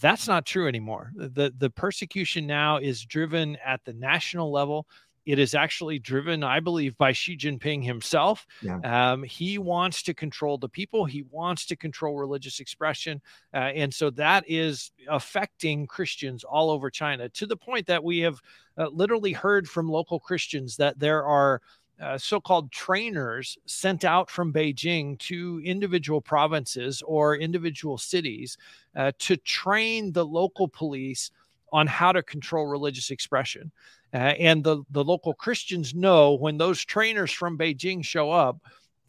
That's not true anymore. The the persecution now is driven at the national level it is actually driven, I believe, by Xi Jinping himself. Yeah. Um, he wants to control the people, he wants to control religious expression. Uh, and so that is affecting Christians all over China to the point that we have uh, literally heard from local Christians that there are. Uh, so called trainers sent out from Beijing to individual provinces or individual cities uh, to train the local police on how to control religious expression. Uh, and the, the local Christians know when those trainers from Beijing show up,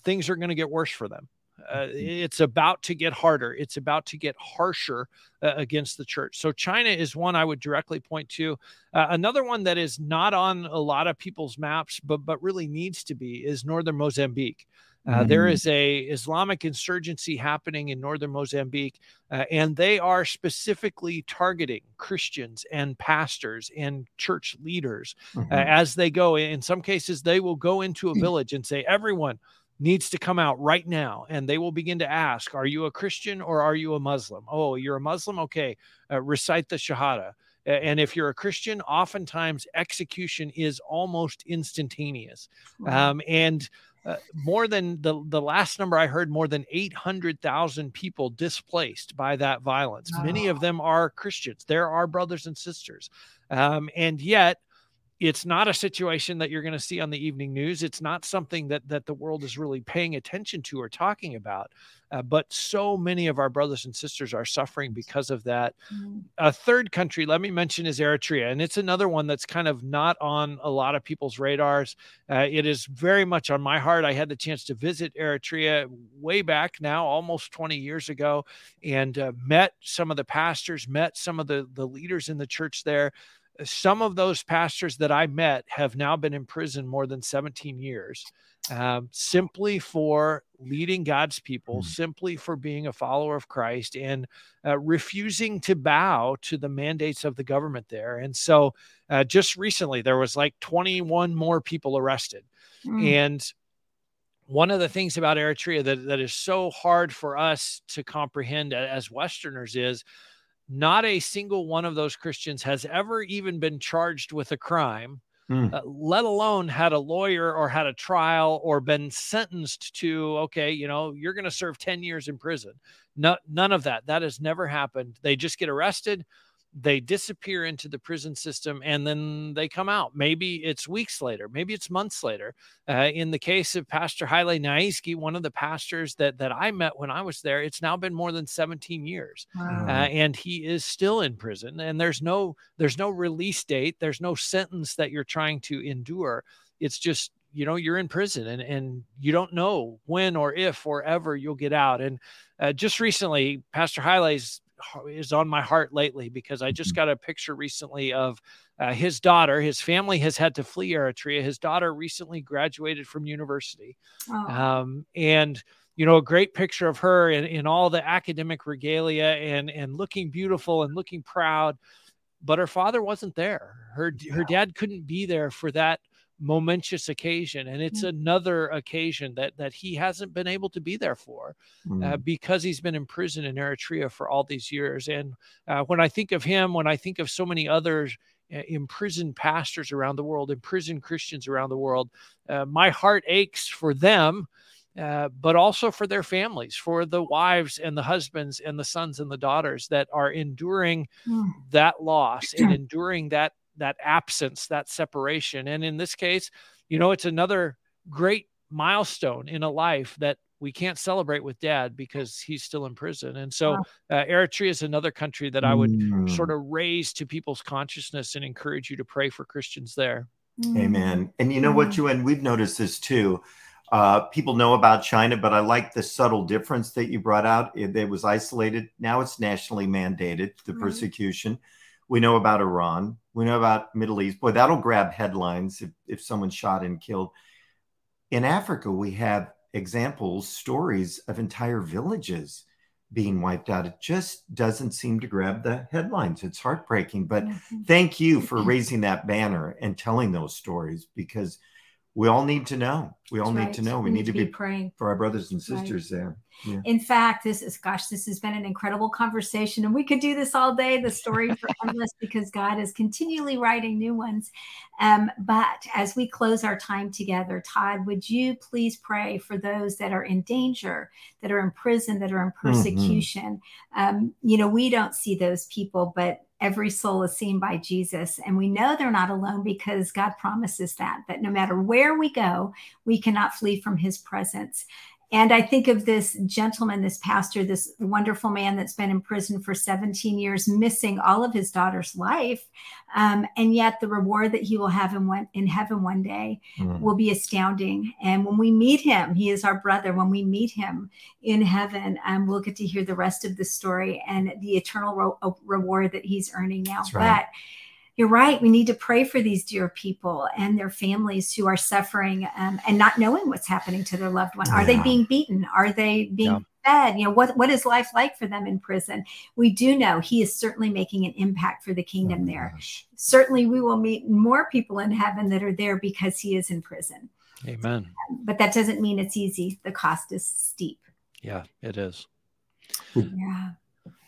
things are going to get worse for them. Uh, mm-hmm. it's about to get harder. It's about to get harsher uh, against the church. So China is one I would directly point to. Uh, another one that is not on a lot of people's maps, but but really needs to be is northern Mozambique. Uh, mm-hmm. there is a Islamic insurgency happening in northern Mozambique, uh, and they are specifically targeting Christians and pastors and church leaders uh, mm-hmm. as they go. In some cases, they will go into a village and say, "Everyone needs to come out right now," and they will begin to ask, "Are you a Christian or are you a Muslim?" Oh, you're a Muslim. Okay, uh, recite the Shahada. And if you're a Christian, oftentimes execution is almost instantaneous. Um, and uh, more than the, the last number I heard, more than 800,000 people displaced by that violence. Wow. Many of them are Christians. There are brothers and sisters. Um, and yet, it's not a situation that you're going to see on the evening news. It's not something that that the world is really paying attention to or talking about. Uh, but so many of our brothers and sisters are suffering because of that. Mm-hmm. A third country, let me mention, is Eritrea, and it's another one that's kind of not on a lot of people's radars. Uh, it is very much on my heart. I had the chance to visit Eritrea way back now, almost 20 years ago, and uh, met some of the pastors, met some of the the leaders in the church there some of those pastors that I met have now been in prison more than 17 years, um, simply for leading God's people, mm simply for being a follower of Christ and uh, refusing to bow to the mandates of the government there. And so, uh, just recently, there was like 21 more people arrested. mm And one of the things about Eritrea that, that is so hard for us to comprehend as Westerners is not a single one of those Christians has ever even been charged with a crime, mm. uh, let alone had a lawyer or had a trial or been sentenced to, okay, you know, you're going to serve 10 years in prison. No, none of that. That has never happened. They just get arrested they disappear into the prison system and then they come out. Maybe it's weeks later, maybe it's months later. Uh, in the case of Pastor Haile Naizghi, one of the pastors that that I met when I was there, it's now been more than 17 years, wow. uh, and he is still in prison. And there's no there's no release date. There's no sentence that you're trying to endure. It's just you know you're in prison and and you don't know when or if or ever you'll get out and uh, just recently pastor Haile's is on my heart lately because I just mm-hmm. got a picture recently of uh, his daughter. His family has had to flee Eritrea. His daughter recently graduated from university, oh. um, and you know a great picture of her in, in all the academic regalia and and looking beautiful and looking proud. But her father wasn't there. Her her dad couldn't be there for that momentous occasion and it's mm-hmm. another occasion that that he hasn't been able to be there for uh, mm. because he's been in prison in eritrea for all these years and uh, when i think of him when i think of so many others uh, imprisoned pastors around the world imprisoned christians around the world uh, my heart aches for them uh, but also for their families, for the wives and the husbands and the sons and the daughters that are enduring mm. that loss and enduring that that absence, that separation. And in this case, you know, it's another great milestone in a life that we can't celebrate with dad because he's still in prison. And so uh, Eritrea is another country that I would mm. sort of raise to people's consciousness and encourage you to pray for Christians there. Amen. And you know what, Joanne, we've noticed this too. Uh, people know about China, but I like the subtle difference that you brought out. It, it was isolated. Now it's nationally mandated, the persecution. We know about Iran. We know about Middle East. Boy, that'll grab headlines if, if someone's shot and killed. In Africa, we have examples, stories of entire villages being wiped out. It just doesn't seem to grab the headlines. It's heartbreaking. But Mhm. thank you for raising that banner and telling those stories because we all need to know. We all That's need to know. We, need, to be, praying. for our brothers and Right. sisters there. In fact, this is gosh, this has been an incredible conversation, and we could do this all day. The story are endless because God is continually writing new ones. Um, but as we close our time together, Todd, would you please pray for those that are in danger, that are in prison, that are in persecution? Um, you know, we don't see those people, but every soul is seen by Jesus. And we know they're not alone because God promises that, that no matter where we go, we cannot flee from his presence. And I think of this gentleman, this pastor, this wonderful man that's been in prison for 17 years, missing all of his daughter's life. Um, and yet the reward that he will have in, one, in heaven one day Mm. will be astounding. And when we meet him, he is our brother. When we meet him in heaven, um, we'll get to hear the rest of the story and the eternal ro- uh, reward that he's earning now. Right. But you're right. We need to pray for these dear people and their families who are suffering um, and not knowing what's happening to their loved one. Are they being beaten? Are they being Yeah. fed? You know, what, what is life like for them in prison? We do know he is certainly making an impact for the kingdom there. Gosh. Certainly, we will meet more people in heaven that are there because he is in prison. Amen. But that doesn't mean it's easy. The cost is steep. Yeah, it is. Yeah.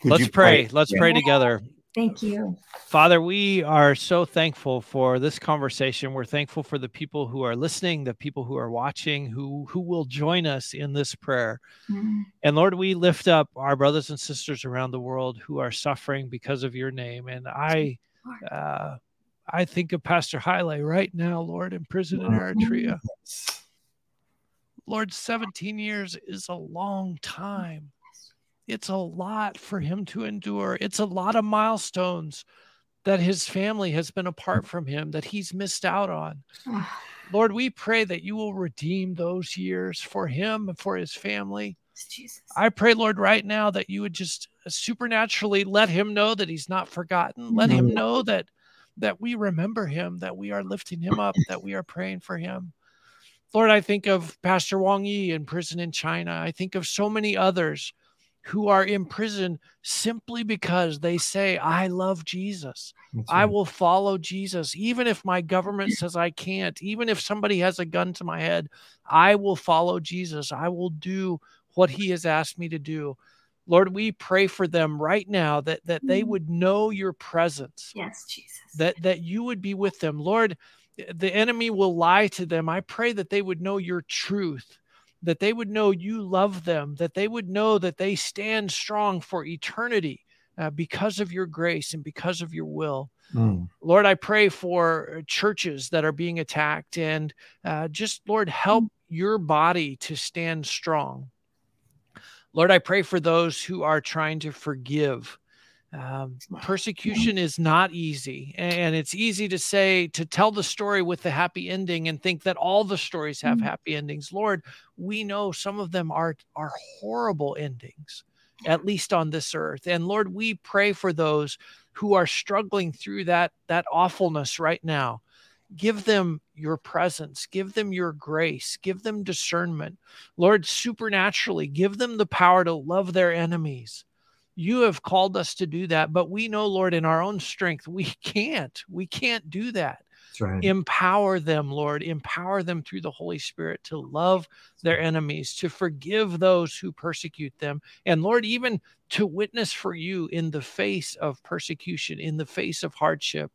Could Let's you pray. Let's Yeah. pray together. Thank you. Father, we are so thankful for this conversation. We're thankful for the people who are listening, the people who are watching, who who will join us in this prayer. Mm. And Lord, we lift up our brothers and sisters around the world who are suffering because of your name. And I uh, I think of Pastor Haile right now, Lord, in prison in Eritrea. Lord, 17 years is a long time. It's a lot for him to endure. It's a lot of milestones that his family has been apart from him that he's missed out on. Lord, we pray that you will redeem those years for him and for his family. Jesus. I pray, Lord, right now that you would just supernaturally let him know that he's not forgotten. Let him Mhm. know that that we remember him, that we are lifting him up, that we are praying for him. Lord, I think of Pastor Wang Yi in prison in China. I think of so many others who are in prison simply because they say, I love Jesus. That's I will follow Jesus. Even if my government says I can't, even if somebody has a gun to my head, I will follow Jesus. I will do what he has asked me to do. Lord, we pray for them right now that, that they Mhm. would know your presence, Yes, Jesus. that, that you would be with them. Lord, the enemy will lie to them. I pray that they would know your truth, that they would know you love them, that they would know that they stand strong for eternity uh, because of your grace and because of your will. Mm. Lord, I pray for churches that are being attacked and uh, just, Lord, help your body to stand strong. Lord, I pray for those who are trying to forgive. Um, persecution is not easy. And it's easy to say, to tell the story with the happy ending and think that all the stories have Mm. happy endings. Lord, we know some of them are, are horrible endings, at least on this earth. And Lord, we pray for those who are struggling through that, that awfulness right now. Give them your presence, give them your grace, give them discernment. Lord, supernaturally, give them the power to love their enemies. You have called us to do that, but we know, Lord, in our own strength, we can't. We can't do that. Right. Empower them, Lord. Empower them through the Holy Spirit to love their enemies, to forgive those who persecute them, and Lord, even to witness for you in the face of persecution, in the face of hardship.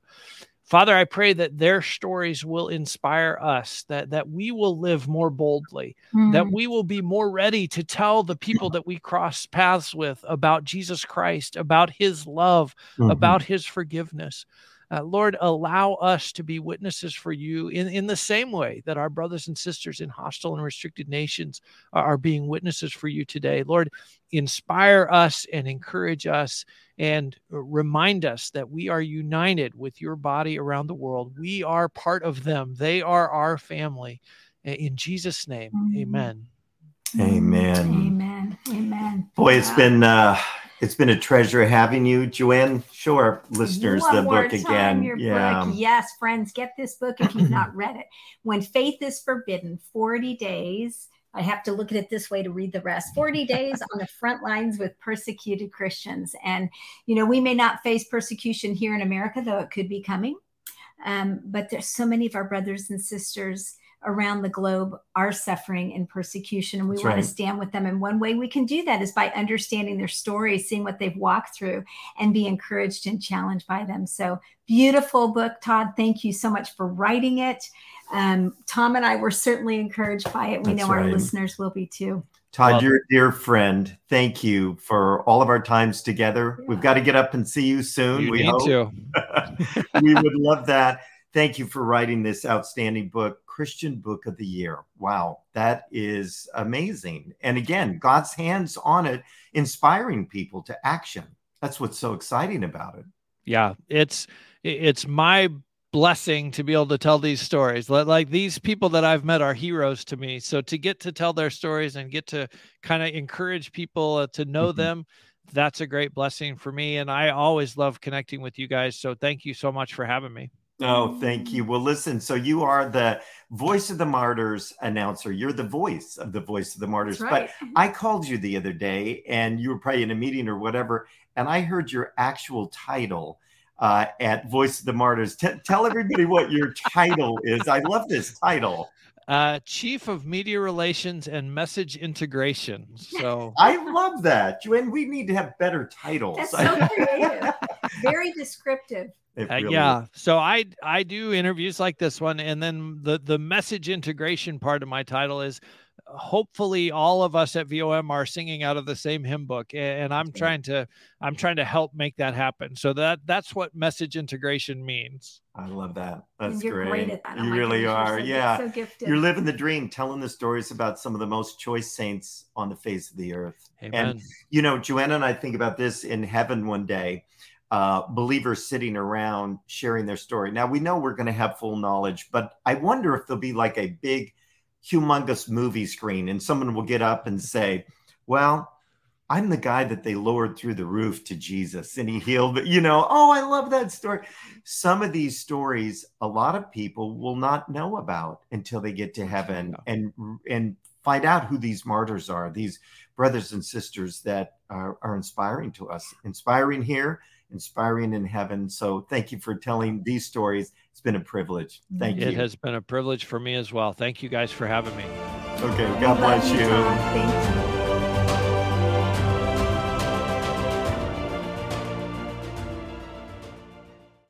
Father, I pray that their stories will inspire us, that, that we will live more boldly, that Mm. we will be more ready to tell the people that we cross paths with about Jesus Christ, about his love, Mhm. about his forgiveness. Uh, Lord, allow us to be witnesses for you in, in the same way that our brothers and sisters in hostile and restricted nations are, are being witnesses for you today. Lord, inspire us and encourage us and remind us that we are united with your body around the world. We are part of them, they are our family. In Jesus' name, amen. Amen. Amen. Amen. Boy, it's been uh it's been a treasure having you, Joanne. Our listeners One the book time, again. Your Yeah. book. Yes, friends, get this book if you've not read it. When Faith is Forbidden 40 Days I have to look at it this way to read the rest 40 days on the front lines with persecuted Christians. And, you know, we may not face persecution here in America, though it could be coming. Um, but there's so many of our brothers and sisters around the globe are suffering in persecution and we That's want right. to stand with them and one way we can do that is by understanding their stories seeing what they've walked through and be encouraged and challenged by them so beautiful book todd thank you so much for writing it um, tom and i were certainly encouraged by it we That's know right. our listeners will be too Todd, well, you're a dear friend. Thank you for all of our times together. Yeah. We've got to get up and see you soon. You we need hope. to. we would love that. Thank you for writing this outstanding book, Christian Book of the Year. Wow, that is amazing. And again, God's hands on it, inspiring people to action. That's what's so exciting about it. Yeah, it's it's my blessing to be able to tell these stories. Like these people that I've met are heroes to me. So to get to tell their stories and get to kind of encourage people uh, to know mm-hmm. them, that's a great blessing for me. And I always love connecting with you guys. So thank you so much for having me. Oh, thank you. Well, listen, so you are the voice of the martyrs announcer. You're the voice of the voice of the martyrs. Right. But I called you the other day and you were probably in a meeting or whatever, and I heard your actual title uh, at Voice of the Martyrs. T- tell everybody what your title is. I love this title. Uh, Chief of Media Relations and Message Integration. So I love that. And we need to have better titles. That's so creative. Very descriptive. Uh, yeah. So I I do interviews like this one, and then the the message integration part of my title is hopefully all of us at vom are singing out of the same hymn book and i'm trying to i'm trying to help make that happen so that that's what message integration means i love that that's you're great, great that. Oh you really goodness, are so, yeah so gifted. you're living the dream telling the stories about some of the most choice saints on the face of the earth Amen. and you know joanna and i think about this in heaven one day uh, believers sitting around sharing their story. Now we know we're going to have full knowledge, but I wonder if there'll be like a big humongous movie screen and someone will get up and say, Well, I'm the guy that they lowered through the roof to Jesus and he healed, but you know, oh, I love that story. Some of these stories, a lot of people will not know about until they get to heaven and and find out who these martyrs are, these brothers and sisters that are, are inspiring to us, inspiring here, inspiring in heaven. So thank you for telling these stories it's been a privilege. Thank it you. It has been a privilege for me as well. Thank you guys for having me. Okay. God bless you. Thank you.